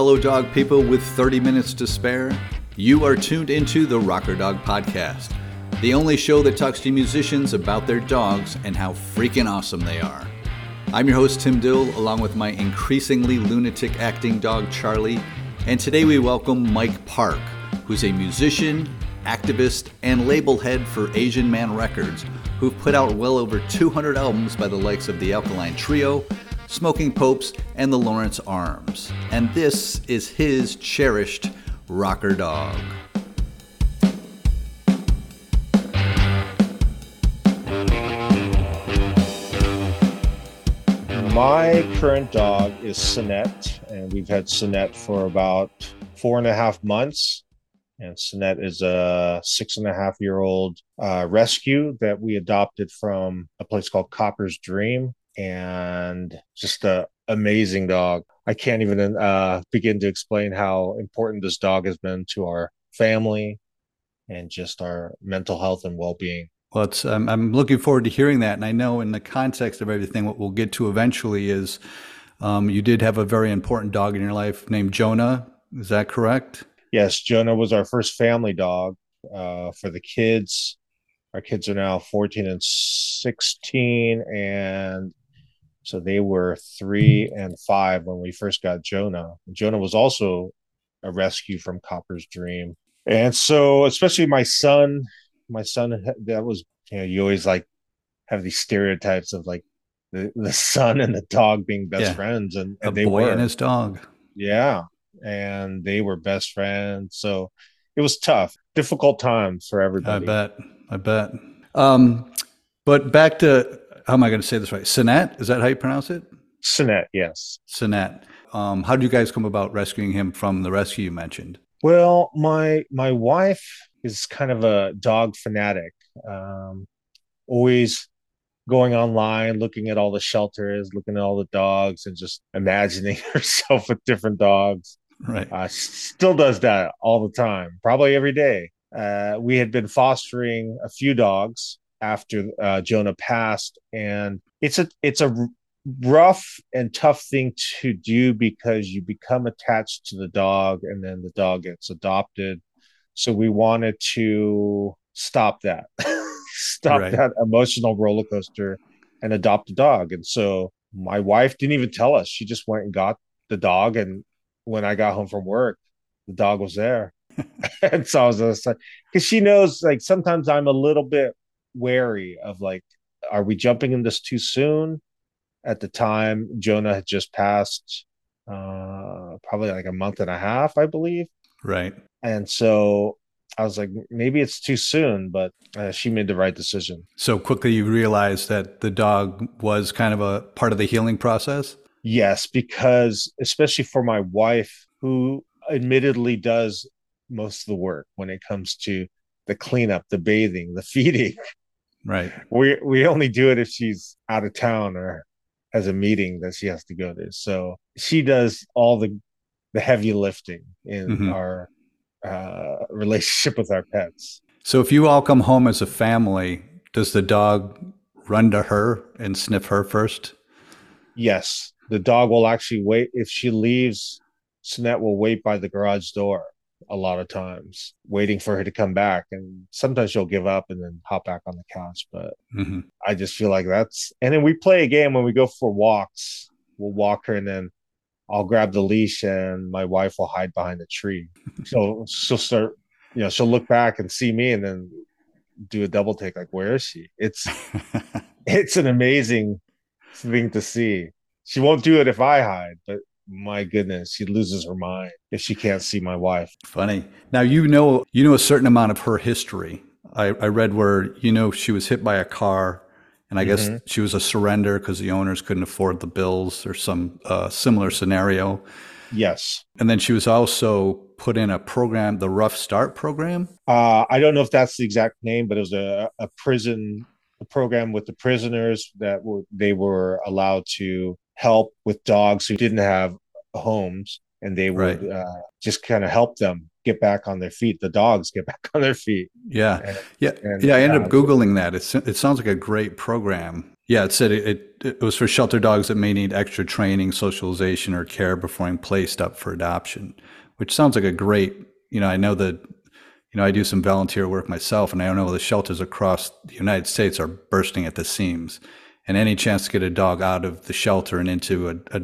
Hello, fellow dog people with 30 minutes to spare. You are tuned into the Rocker Dog Podcast, the only show that talks to musicians about their dogs and how freaking awesome they are. I'm your host, Tim Dill, along with my increasingly lunatic acting dog, Charlie, and today we welcome Mike Park, who's a musician, activist, and label head for Asian Man Records, who've put out well over 200 albums by the likes of the Alkaline Trio, Smoking Popes, and the Lawrence Arms. And this is his cherished rocker dog. My current dog is Cenet, and we've had Cenet for about four and a half months. And Cenet is a six and a half year old uh, rescue that we adopted from a place called Copper's Dream and just a amazing dog. I can't even uh, begin to explain how important this dog has been to our family and just our mental health and well-being. Well, it's, um, I'm looking forward to hearing that, and I know in the context of everything, what we'll get to eventually is um, you did have a very important dog in your life named Jonah. Is that correct? Yes, Jonah was our first family dog uh, for the kids. Our kids are now 14 and 16, and so they were three and five when we first got Jonah. Jonah was also a rescue from Copper's Dream. And so, especially my son, my son, that was, you know, you always like have these stereotypes of like the, the son and the dog being best yeah. friends. And, and they boy were. and his dog. Yeah. And they were best friends. So it was tough, difficult times for everybody. I bet. I bet. Um, but back to how am I going to say this right? Cenet, is that how you pronounce it? Cenet, yes. Cenet. Um, how did you guys come about rescuing him from the rescue you mentioned? Well, my my wife is kind of a dog fanatic. Um, always going online, looking at all the shelters, looking at all the dogs, and just imagining herself with different dogs. Right. Uh, still does that all the time, probably every day. Uh, we had been fostering a few dogs after uh, Jonah passed, and it's a it's a rough and tough thing to do because you become attached to the dog, and then the dog gets adopted. So we wanted to stop that, stop right. that emotional roller coaster, and adopt a dog. And so my wife didn't even tell us; she just went and got the dog, and when I got home from work, the dog was there. and so I was just like, because she knows, like sometimes I'm a little bit wary of like, are we jumping in this too soon? At the time, Jonah had just passed, uh, probably like a month and a half, I believe. Right. And so I was like, maybe it's too soon, but uh, she made the right decision. So quickly, you realized that the dog was kind of a part of the healing process? Yes, because especially for my wife, who admittedly does most of the work when it comes to the cleanup, the bathing, the feeding. Right. We we only do it if she's out of town or has a meeting that she has to go to. So she does all the the heavy lifting in mm-hmm. our uh, relationship with our pets. So if you all come home as a family, does the dog run to her and sniff her first? Yes, the dog will actually wait. If she leaves, Cenet will wait by the garage door a lot of times, waiting for her to come back. And sometimes she'll give up and then hop back on the couch. But mm-hmm. I just feel like that's. And then we play a game when we go for walks. We'll walk her and then I'll grab the leash and my wife will hide behind a tree. so she'll start, you know, she'll look back and see me and then do a double take like, where is she? It's it's an amazing thing to see. She won't do it if I hide, but my goodness, she loses her mind if she can't see my wife. Funny. Now you know you know a certain amount of her history. I, I read where you know she was hit by a car, and I mm-hmm. guess she was a surrender because the owners couldn't afford the bills or some uh, similar scenario. Yes. And then she was also put in a program, the Rough Start program. Uh, I don't know if that's the exact name, but it was a, a prison a program with the prisoners that were, they were allowed to help with dogs who didn't have homes and they would right. uh, just kind of help them get back on their feet. The dogs get back on their feet. Yeah. And, yeah. and, yeah i ended uh, up googling that. It's, it sounds like a great program. Yeah, it said it, it, it was for shelter dogs that may need extra training, socialization, or care before being placed up for adoption, which sounds like a great, you know, I know that, you know, I do some volunteer work myself, and I know the shelters across the United States are bursting at the seams. And any chance to get a dog out of the shelter and into a, a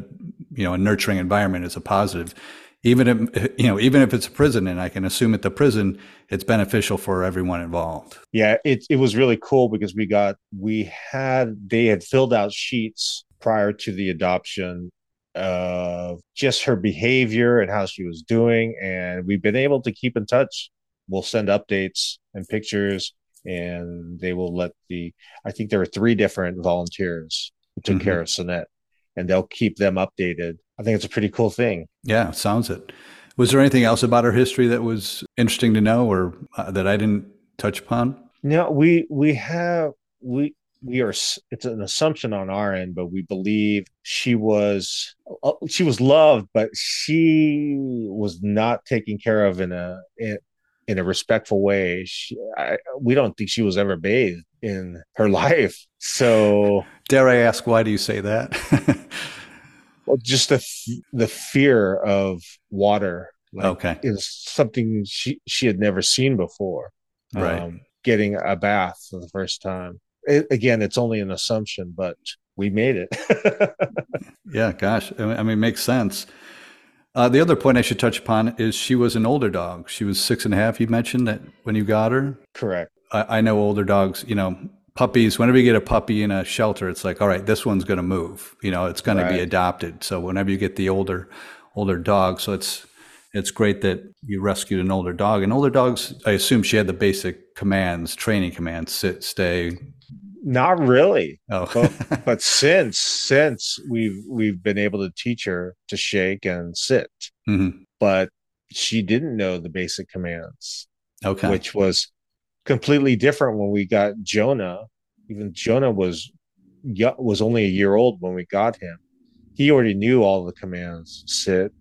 you know, a nurturing environment is a positive. Even if you know even if it's a prison and i can assume at the prison it's beneficial for everyone involved. Yeah it, it was really cool because we got we had they had filled out sheets prior to the adoption of just her behavior and how she was doing and we've been able to keep in touch. We'll send updates and pictures and they will let the i think there are three different volunteers who took mm-hmm. care of Cenet and they'll keep them updated. I think it's a pretty cool thing. Yeah, sounds it. Was there anything else about her history that was interesting to know or uh, that I didn't touch upon? No, we we have we we are it's an assumption on our end but we believe she was uh, she was loved but she was not taken care of in a in, in a respectful way she, I, we don't think she was ever bathed in her life so Dare I ask, why do you say that? well, just the the fear of water. Like, okay, is something she she had never seen before. Right, um, getting a bath for the first time. It, again, it's only an assumption, but we made it. yeah, gosh, I mean, it makes sense. Uh, the other point I should touch upon is she was an older dog. She was six and a half. You mentioned that when you got her. Correct. I, I know older dogs. You know, puppies, whenever you get a puppy in a shelter, it's like, all right, this one's going to move. You know, it's going right. to be adopted. So whenever you get the older, older dog, so it's it's great that you rescued an older dog. And older dogs, I assume she had the basic commands, training commands: sit, stay. Not really. Oh, but, but since since we've we've been able to teach her to shake and sit, mm-hmm. but she didn't know the basic commands. Okay, which was completely different when we got Jonah. Even Jonah was was only a year old when we got him. He already knew all the commands: sit,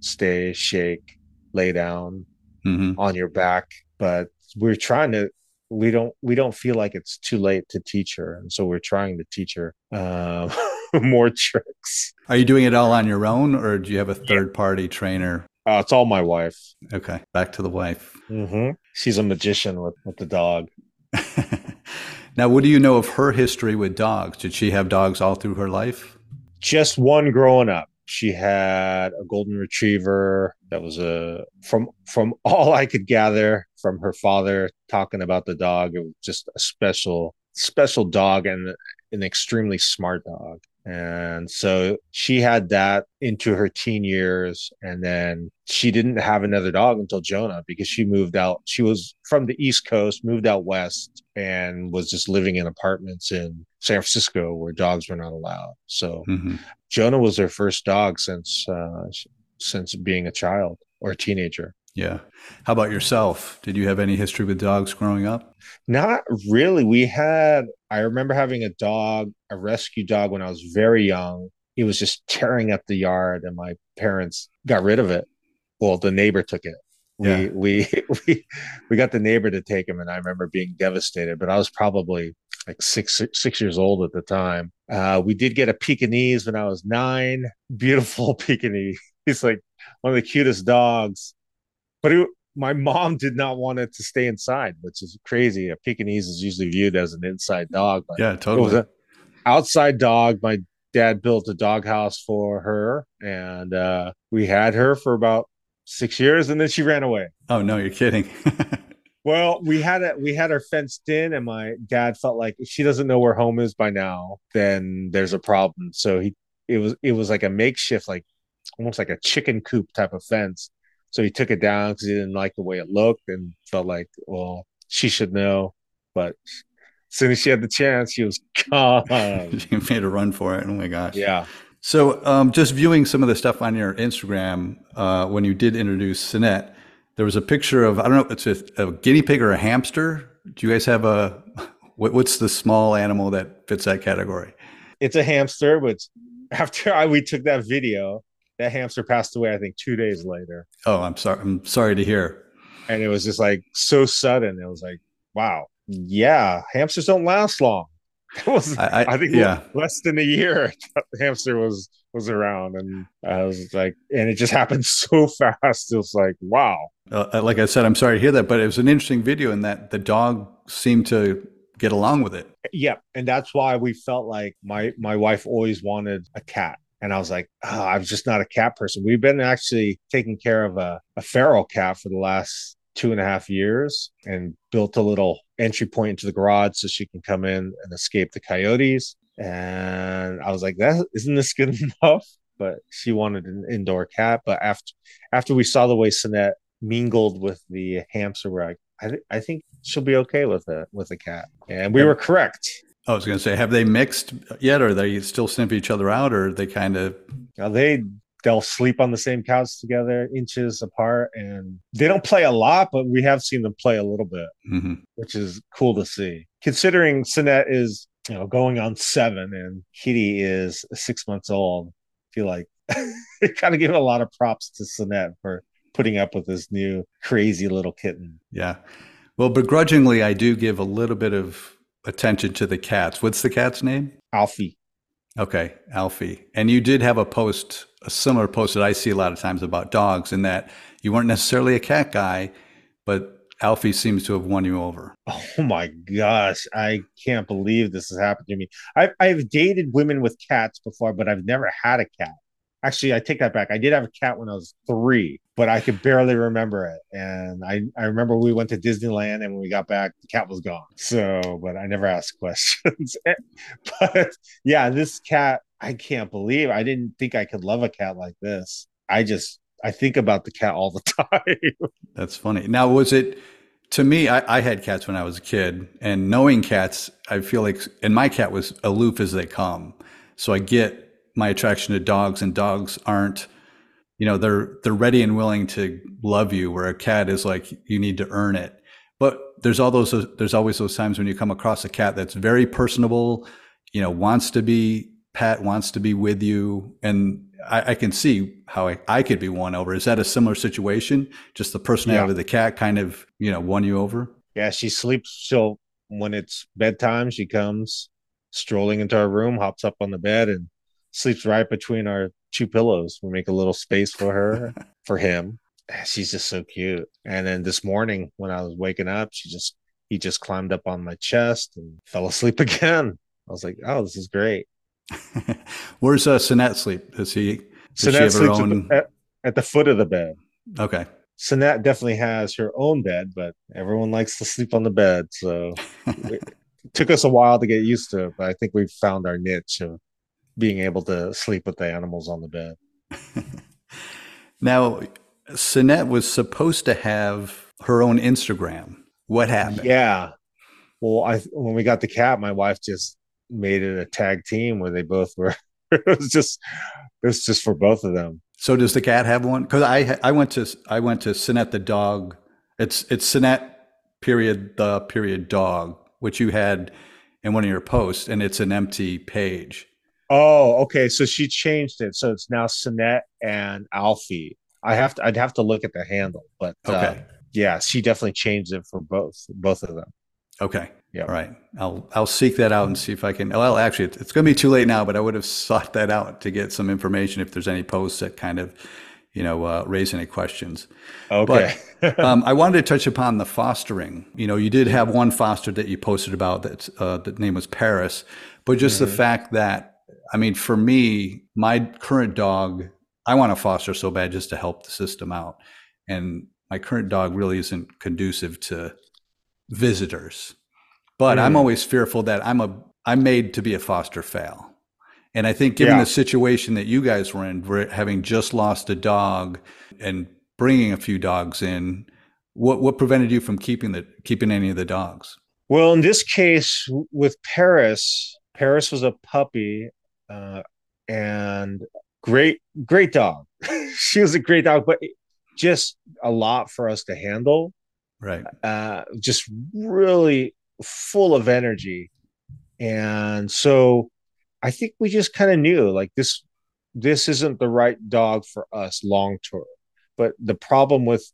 stay, shake, lay down, mm-hmm. on your back. But we're trying to. We don't. We don't feel like it's too late to teach her, and so we're trying to teach her uh, more tricks. Are you doing it all on your own, or do you have a third party trainer? Uh, it's all my wife. Okay, back to the wife. Mm-hmm. She's a magician with, with the dog. now, what do you know of her history with dogs? Did she have dogs all through her life? Just one growing up. She had a golden retriever that was a from from all I could gather from her father talking about the dog. It was just a special special dog and an extremely smart dog. And so she had that into her teen years. And then she didn't have another dog until Jonah because she moved out. She was from the East Coast, moved out west, and was just living in apartments in San Francisco where dogs were not allowed. So mm-hmm. Jonah was their first dog since uh, since being a child or a teenager. Yeah. How about yourself? Did you have any history with dogs growing up? Not really. We had, I remember having a dog, a rescue dog when I was very young. He was just tearing up the yard, and my parents got rid of it. Well, the neighbor took it. We, yeah. we, we, we got the neighbor to take him, and I remember being devastated, but I was probably like six six years old at the time. Uh, we did get a Pekingese when I was nine. Beautiful Pekingese. He's like one of the cutest dogs but it, my mom did not want it to stay inside, which is crazy. A Pekingese is usually viewed as an inside dog. yeah, totally. It was an outside dog. My dad built a doghouse for her, and uh, we had her for about six years, and then she ran away. Oh no, you're kidding. well, we had it. We had her fenced in, and my dad felt like if she doesn't know where home is by now, then there's a problem. So he, it was, it was like a makeshift, like almost like a chicken coop type of fence so he took it down because he didn't like the way it looked and felt like, well, she should know. But as soon as she had the chance, she was gone. she made a run for it. Oh my gosh. Yeah. So um, just viewing some of the stuff on your Instagram uh, when you did introduce Cenet, there was a picture of I don't know, it's a, a guinea pig or a hamster. Do you guys have a what, what's the small animal that fits that category? It's a hamster, but after I, we took that video, that hamster passed away i think two days later oh i'm sorry i'm sorry to hear and it was just like so sudden it was like wow yeah hamsters don't last long It was I, I, think yeah. less than a year the hamster was was around and I was like and it just happened so fast. It was like, wow. Uh, uh, like I said, I'm sorry to hear that, but it was an interesting video in that the dog seemed to get along with it. Yeah, and that's why we felt like my my wife always wanted a cat. And I was like, oh, I'm just not a cat person. We've been actually taking care of a, a feral cat for the last two and a half years and built a little entry point into the garage so she can come in and escape the coyotes. And I was like, that isn't this good enough? But she wanted an indoor cat. But after after we saw the way Cenet mingled with the hamster, we're like, I, th- I think she'll be okay with a with a cat. And we were correct. I was going to say, have they mixed yet? Or are they still sniff each other out, or they kind of? they they'll sleep on the same couch together, inches apart, and they don't play a lot, but we have seen them play a little bit, mm-hmm. which is cool to see. Considering Cenet is you know going on seven and Kitty is six months old, I feel like kind of give a lot of props to Cenet for putting up with this new crazy little kitten. Yeah. Well, begrudgingly, I do give a little bit of attention to the cats. What's the cat's name? Alfie. Okay, Alfie. And you did have a post, a similar post that I see a lot of times about dogs, in that you weren't necessarily a cat guy, but Alfie seems to have won you over. Oh my gosh, I can't believe this has happened to me. I've, I've dated women with cats before, but I've never had a cat. Actually, I take that back. I did have a cat when I was three, but I could barely remember it. And I, I remember we went to Disneyland and when we got back, the cat was gone. So, but I never asked questions. but yeah, this cat, I can't believe I didn't think I could love a cat like this. I just, I think about the cat all the time. That's funny. Now, was it to me? I, I, had cats when I was a kid, and knowing cats, I feel like, and my cat was aloof as they come. So I get my attraction to dogs and dogs aren't you know they're they're ready and willing to love you where a cat is like you need to earn it. But there's all those there's always those times when you come across a cat that's very personable you know wants to be pet wants to be with you. And i, I can see how I, I, could be won over. Is that a similar situation? Just the personality yeah. of the cat kind of you know won you over? Yeah she sleeps so when it's bedtime she comes strolling into our room hops up on the bed and sleeps right between our two pillows. We make a little space for her, for him. She's just so cute. And then this morning when I was waking up, she just he just climbed up on my chest and fell asleep again. I was like, oh, this is great. Where's uh, Cenet sleep? Does he? Does Cenet sleeps own... at, at the foot of the bed. Okay. Cenet definitely has her own bed, but everyone likes to sleep on the bed. So it took us a while to get used to it, but I think we've found our niche of being able to sleep with the animals on the bed. now, Cenet was supposed to have her own Instagram. What happened? Yeah. Well, I when we got the cat, my wife just made it a tag team where they both were. it was just it was just for both of them. So does the cat have one? Because I I went to I went to Cenet the dog. It's it's Cenet period the period dog, which you had in one of your posts, and it's an empty page. Oh, okay. So she changed it. So it's now Cenet and Alfie. I have to. I'd have to look at the handle, but uh, okay. Uh, yeah, she definitely changed it for both both of them. Okay. Yeah. All right. I'll I'll seek that out and see if I can. Well, actually, it's going to be too late now, but I would have sought that out to get some information if there's any posts that kind of, you know, uh, raise any questions. Okay. But, um, I wanted to touch upon the fostering. You know, you did have one foster that you posted about that. Uh, the name was Paris, but just mm-hmm. the fact that I mean, for me, my current dog, I want to foster so bad just to help the system out. And my current dog really isn't conducive to visitors. But mm. I'm always fearful that I'm a I'm made to be a foster fail. And I think given yeah. the situation that you guys were in, having just lost a dog and bringing a few dogs in, what what prevented you from keeping the keeping any of the dogs? Well, in this case with Paris, Paris was a puppy uh, and great, great dog. she was a great dog, but just a lot for us to handle. Right. Uh, just really full of energy. And so I think we just kind of knew like this this isn't the right dog for us long term. But the problem with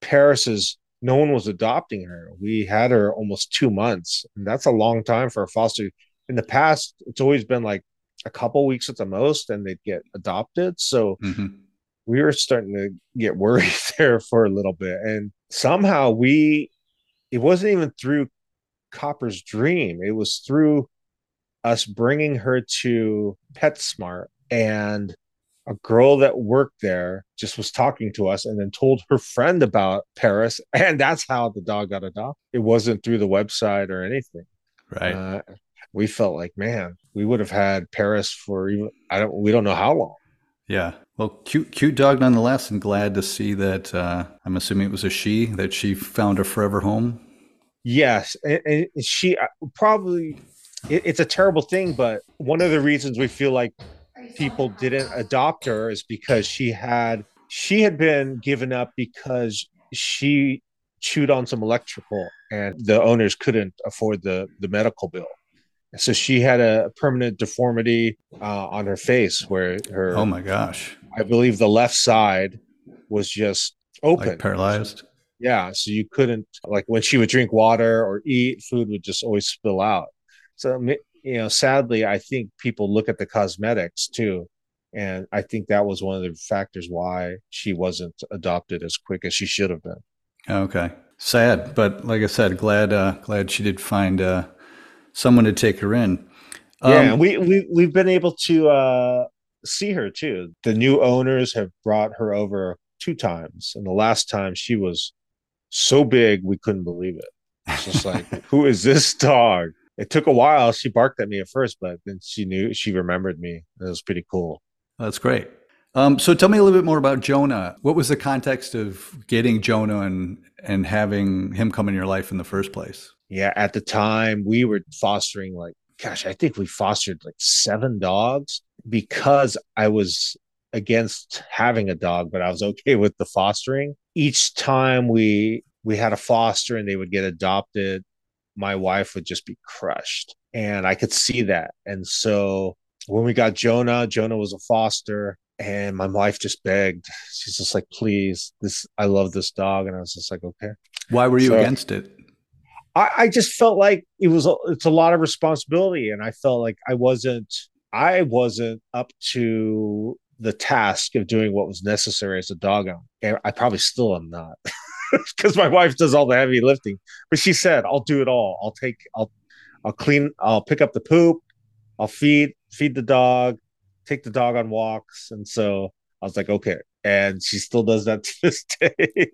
Paris is no one was adopting her. We had her almost two months, and that's a long time for a foster in the past, it's always been like a couple weeks at the most, and they'd get adopted. So hmm we were starting to get worried there for a little bit, and somehow we, it wasn't even through Copper's dream; it was through us bringing her to PetSmart and a girl that worked there just was talking to us and then told her friend about Paris. And that's how the dog got adopted. It wasn't through the website or anything. Right. Uh, we felt like, man, we would have had Paris for even, I don't, we don't know how long. yeah. Well, cute, cute dog nonetheless, and glad to see that. Uh, I'm assuming it was a she that she found a forever home. Yes. And, and she uh, probably, it, it's a terrible thing, but one of the reasons we feel like people didn't adopt her is because she had she had been given up because she chewed on some electrical and the owners couldn't afford the the medical bill so she had a permanent deformity uh, on her face where her Oh my gosh. i believe the left side was just open Like paralyzed. yeah so you couldn't like when she would drink water or eat food would just always spill out so you know sadly i think people look at the cosmetics too and i think that was one of the factors why she wasn't adopted as quick as she should have been Okay. Sad, but like I said, glad uh, glad she did find uh, someone to take her in. Um, yeah we, we we've been able to uh see her too the new owners have brought her over two times and the last time she was so big we couldn't believe it it's just like who is this dog it took a while she barked at me at first but then she knew she remembered me it was pretty cool That's great. Um, so tell me a little bit more about Jonah. What was the context of getting Jonah and and having him come in your life in the first place? Yeah at the time we were fostering like gosh i think we fostered like seven dogs because i was against having a dog but i was okay with the fostering. Each time we we had a foster and they would get adopted my wife would just be crushed. And i could see that. And so when we got jonah jonah was a foster and my wife just begged. She's just like please this i love this dog. And i was just like okay. Why were you So- against it? I, I just felt like it was a, it's a lot of responsibility, and I felt like I wasn't I wasn't up to the task of doing what was necessary as a dog owner. I probably still am not because my wife does all the heavy lifting. But she said, "I'll do it all. I'll take I'll I'll clean. I'll pick up the poop. I'll feed feed the dog, take the dog on walks." And so I was like, "Okay." And she still does that to this day.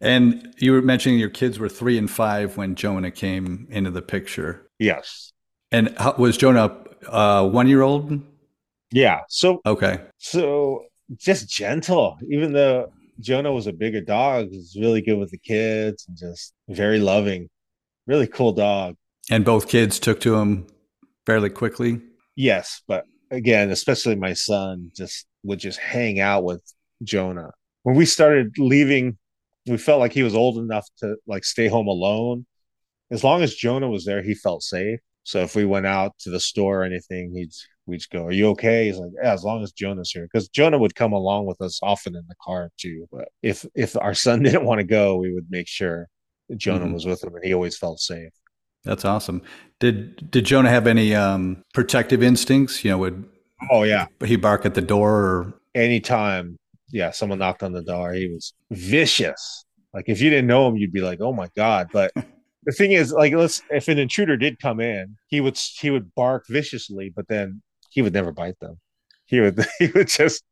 And you were mentioning your kids were three and five when Jonah came into the picture. yes. And how, was Jonah uh, one year old? Yeah. So Okay. so just gentle even though jonah was a bigger dog he was really good with the kids and just very loving really cool dog And both kids took to him fairly quickly. yes but again especially my son just would just hang out with jonah. When we started leaving we felt like he was old enough to like stay home alone. As long as jonah was there he felt safe. So if we went out to the store or anything he'd we'd go are you okay? He's like yeah as long as jonah's here. Because jonah would come along with us often in the car too but if if our son didn't want to go we would make sure that jonah Mhm. was with him and he always felt safe That's awesome. Did did Jonah have any um, protective instincts? You know, would oh yeah. he bark at the door or? Anytime yeah someone knocked on the door he was vicious. Like if you didn't know him you'd be like oh my god. But the thing is like let's if an intruder did come in he would he would bark viciously but then he would never bite them. He would he would just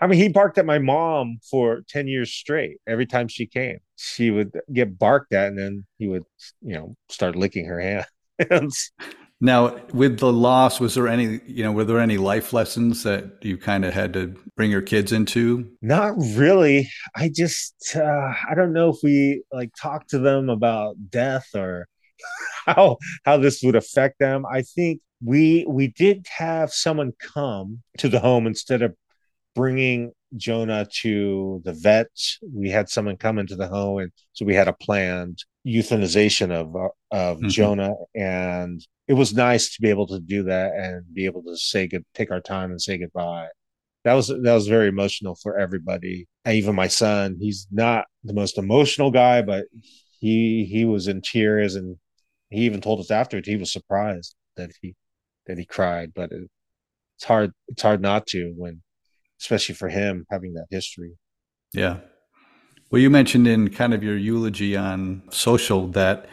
i mean he barked at my mom for 10 years straight every time she came she would get barked at and then he would you know start licking her hands Now, with the loss, was there any, you know, were there any life lessons that you kind of had to bring your kids into? Not really. I just uh, I don't know if we like talk to them about death or how how this would affect them. I think we we did have someone come to the home instead of bringing Jonah to the vet. We had someone come into the home, and so we had a planned euthanization of uh, of Mhm. Jonah, and it was nice to be able to do that and be able to say good, take our time and say goodbye that was that was very emotional for everybody and even my son he's not the most emotional guy but he he was in tears and he even told us afterwards he was surprised that he that he cried, but it, it's hard it's hard not to when especially for him having that history. Yeah. Well, you mentioned in kind of your eulogy on social that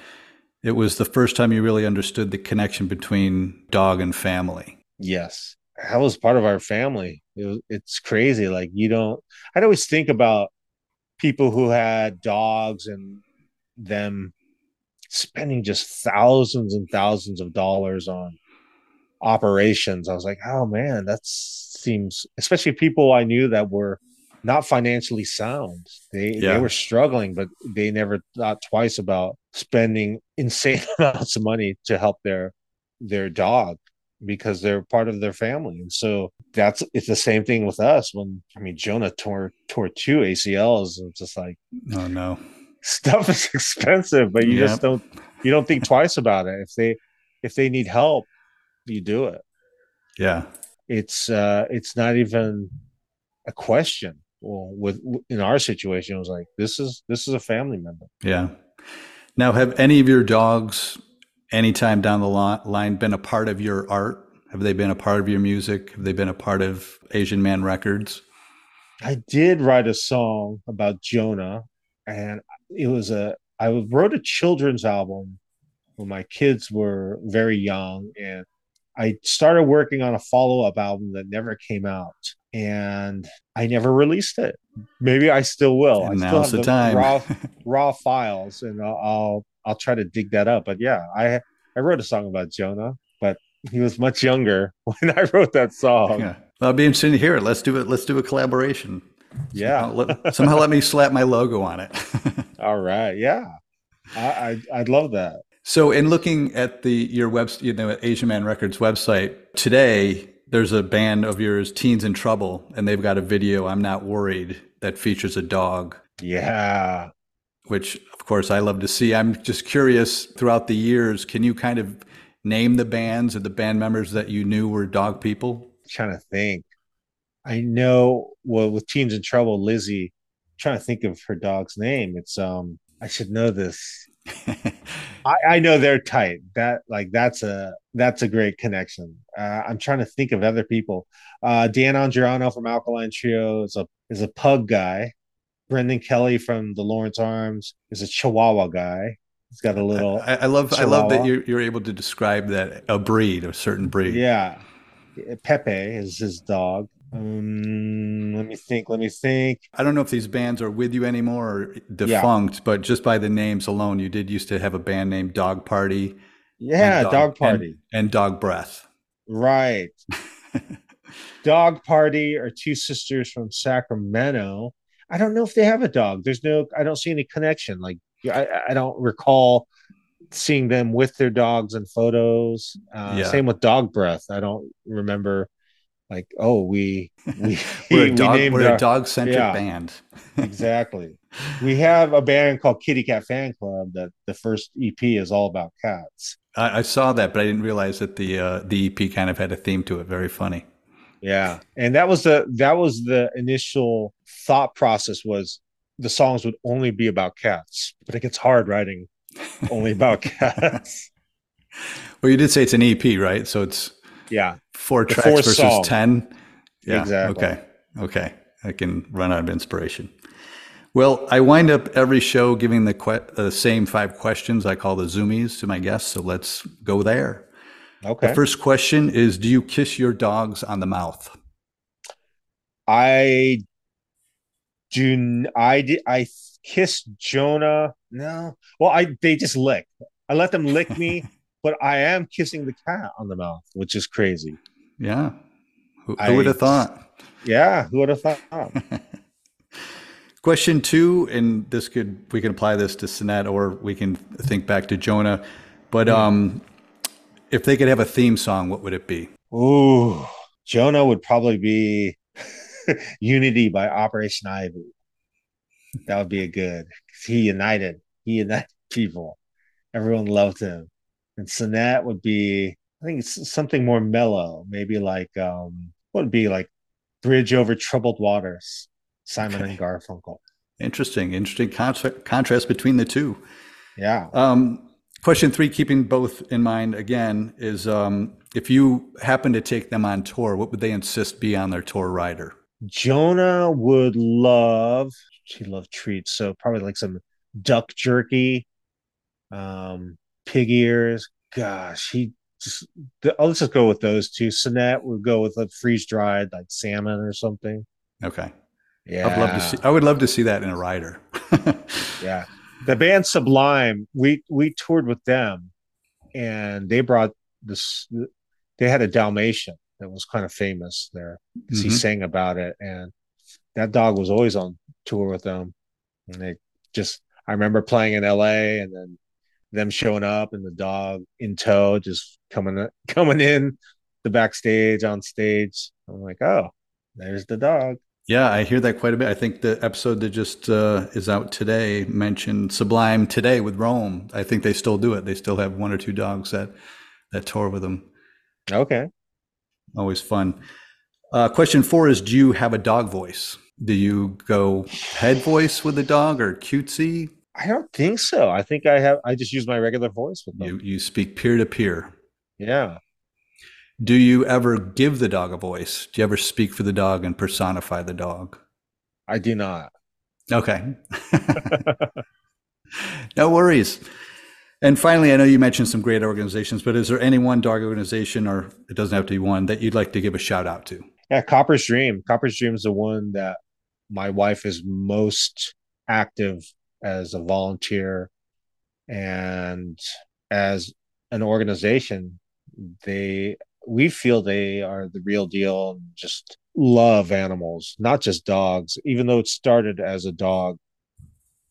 it was the first time you really understood the connection between dog and family. Yes. That was part of our family. It was, it's crazy. Like, you don't, I'd always think about people who had dogs and them spending just thousands and thousands of dollars on operations. I was like, oh man, that seems, especially people I knew that were not financially sound. They yeah. they were struggling, but they never thought twice about spending insane amounts of money to help their their dog because they're part of their family. And so that's it's the same thing with us. When I mean Jonah tore tore two ACLs, it's just like oh no, stuff is expensive, but you yep. just don't you don't think twice about it. If they if they need help, you do it. Yeah. It's uh it's not even a question. Well, with in our situation, it was like this is this is a family member. Yeah. Now, have any of your dogs, anytime down the line, been a part of your art? Have they been a part of your music? Have they been a part of Asian Man Records? I did write a song about Jonah, and it was a I wrote a children's album when my kids were very young, and I started working on a follow up album that never came out, and I never released it. Maybe I still will. And I still have the, raw raw files, and I'll, I'll I'll try to dig that up. But yeah, I I wrote a song about Jonah, but he was much younger when I wrote that song. Yeah. Well, I'll be interested to hear it. Let's do it. Let's do a collaboration. Yeah. Somehow let, somehow let me slap my logo on it. All right. Yeah. I, I would love that. So, in looking at the your web, you know, Asian Man Records website today, there's a band of yours, Teens in Trouble, and they've got a video. I'm not worried that features a dog. Yeah. Which, of course, I love to see. I'm just curious. Throughout the years, can you kind of name the bands or the band members that you knew were dog people? I'm trying to think. I know. Well, with Teens in Trouble, Lizzie. I'm trying to think of her dog's name. It's um. I should know this. I, I, know they're tight. That like that's a that's a great connection. Uh, I'm trying to think of other people. Uh, Dan Andriano from Alkaline Trio is a is a pug guy. Brendan Kelly from the Lawrence Arms is a Chihuahua guy. He's got a little. I, I love Chihuahua. I love that you're you're able to describe that a breed, a certain breed. Yeah, Pepe is his dog. Um, let me think. Let me think. I don't know if these bands are with you anymore or defunct, yeah. but just by the names alone, you did used to have a band named Dog Party. Yeah, Dog, Dog, Party and, and, Dog Breath. Right. dog Party are two sisters from Sacramento. I don't know if they have a dog. There's no. I don't see any connection. Like I, I don't recall seeing them with their dogs in photos. Uh, yeah. Same with Dog Breath. I don't remember like oh we we we're a dog we we're our, a dog centric yeah, band. exactly. We have a band called kitty cat fan club that the first ep is all about cats. I, I saw that but i didn't realize that the uh, the ep kind of had a theme to it. Very funny. Yeah. And that was the that was the initial thought process was the songs would only be about cats but it gets hard writing only about cats. Well you did say it's an ep right? So it's yeah four tracks four versus song. 10 yeah exactly. okay okay. I can run out of inspiration. Well i wind up every show giving the que- same five questions. I call the zoomies to my guests so let's go there. Okay. the first question is do you kiss your dogs on the mouth? I do i did i kiss jonah no. Well i they just lick. I let them lick me but i am kissing the cat on the mouth which is crazy yeah. Who, who would have thought? Yeah, who would have thought? Question two, and this could we can apply this to Cenet or we can think back to Jonah. But hmm. um, if they could have a theme song, what would it be? Ooh, Jonah would probably be Unity by Operation Ivy. That would be a good. He united. He united people. Everyone loved him. And Cenet would be I think it's something more mellow, maybe like um, what would be like Bridge Over Troubled Waters, Simon okay. and Garfunkel. Interesting, interesting contrast between the two. Yeah. Um, Question three, keeping both in mind again, is um, if you happen to take them on tour, what would they insist be on their tour rider? Jonah would love, she loved treats. So probably like some duck jerky, um, pig ears. Gosh, he just, let's just go with those two. Cenet would go with a freeze dried like salmon or something. Okay. Yeah. I'd love to see, I would love to see that in a rider. yeah the band Sublime, we we toured with them, and they brought this. They had a Dalmatian that was kind of famous there. Mm-hmm. He sang about it, and that dog was always on tour with them. And they just, I remember playing in L.A. and then them showing up and the dog in tow, just coming coming in the backstage on stage. I'm like, oh, there's the dog. Yeah, I hear that quite a bit. I think the episode that just uh, is out today mentioned Sublime today with Rome. I think they still do it. They still have one or two dogs that that tour with them. Okay, always fun. Uh, question four is: Do you have a dog voice? Do you go head voice with the dog or cutesy? I don't think so. I think I have. I just use my regular voice with them. You you speak peer to peer. Yeah. Do you ever give the dog a voice? Do you ever speak for the dog and personify the dog? I do not. Okay. no worries. And finally, I know you mentioned some great organizations, but is there any one dog organization, or it doesn't have to be one, that you'd like to give a shout out to? Yeah, Copper's Dream. Copper's Dream is the one that my wife is most active as a volunteer and as an organization. They we feel they are the real deal and just love animals, not just dogs. Even though it started as a dog,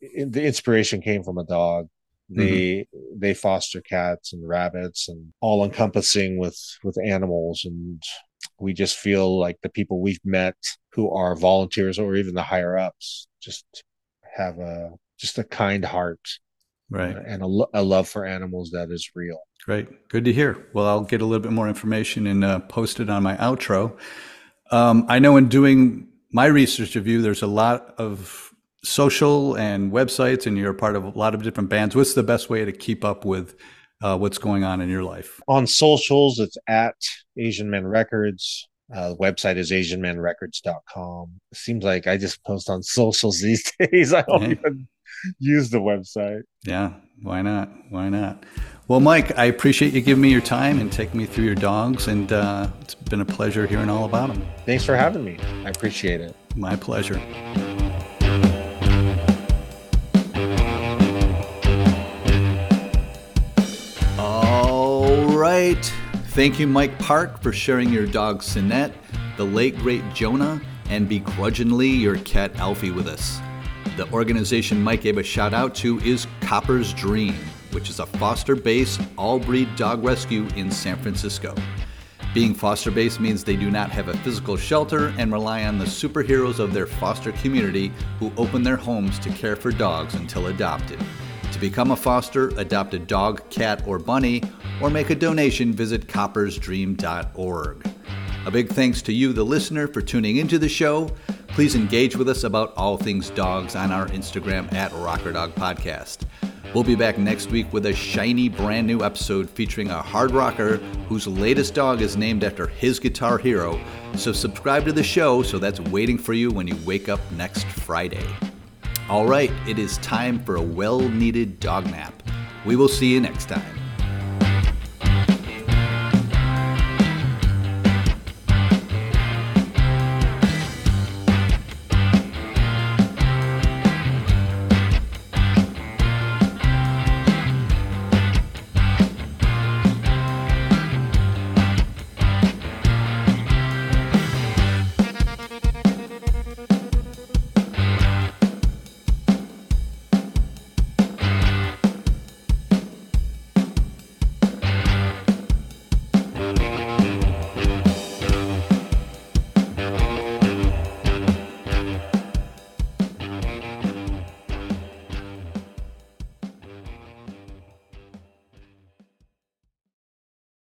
the inspiration came from a dog. They mm-hmm. they foster cats and rabbits and all encompassing with with animals and we just feel like the people we've met who are volunteers or even the higher ups just have a just a kind heart right and a, a love for animals that is real Great. Good to hear. Well, I'll get a little bit more information and uh, post it on my outro. Um, I know in doing my research of you, there's a lot of social and websites, and you're part of a lot of different bands. What's the best way to keep up with uh, what's going on in your life? On socials, it's at Asian Man Records. Uh, the website is asianmanrecords.com. It seems like I just post on socials these days. I don't yeah. even use the website. Yeah, why not? Why not? Well, Mike, I appreciate you giving me your time and taking me through your dogs, and uh, it's been a pleasure hearing all about them. Thanks for having me. I appreciate it. My pleasure. All right. Thank you, Mike Park, for sharing your dog Cenet, the late great Jonah, and begrudgingly your cat Alfie with us. The organization Mike gave a shout out to is Copper's Dream which is a foster based, all breed dog rescue in San Francisco. Being foster based means they do not have a physical shelter and rely on the superheroes of their foster community who open their homes to care for dogs until adopted. To become a foster, adopt a dog, cat, or bunny, or make a donation, visit coppersdream.org. A big thanks to you, the listener, for tuning into the show. Please engage with us about all things dogs on our Instagram at Rocker Dog Podcast. We'll be back next week with a shiny brand new episode featuring a hard rocker whose latest dog is named after his guitar hero. So subscribe to the show so that's waiting for you when you wake up next Friday. All right, it is time for a well needed dog nap. We will see you next time.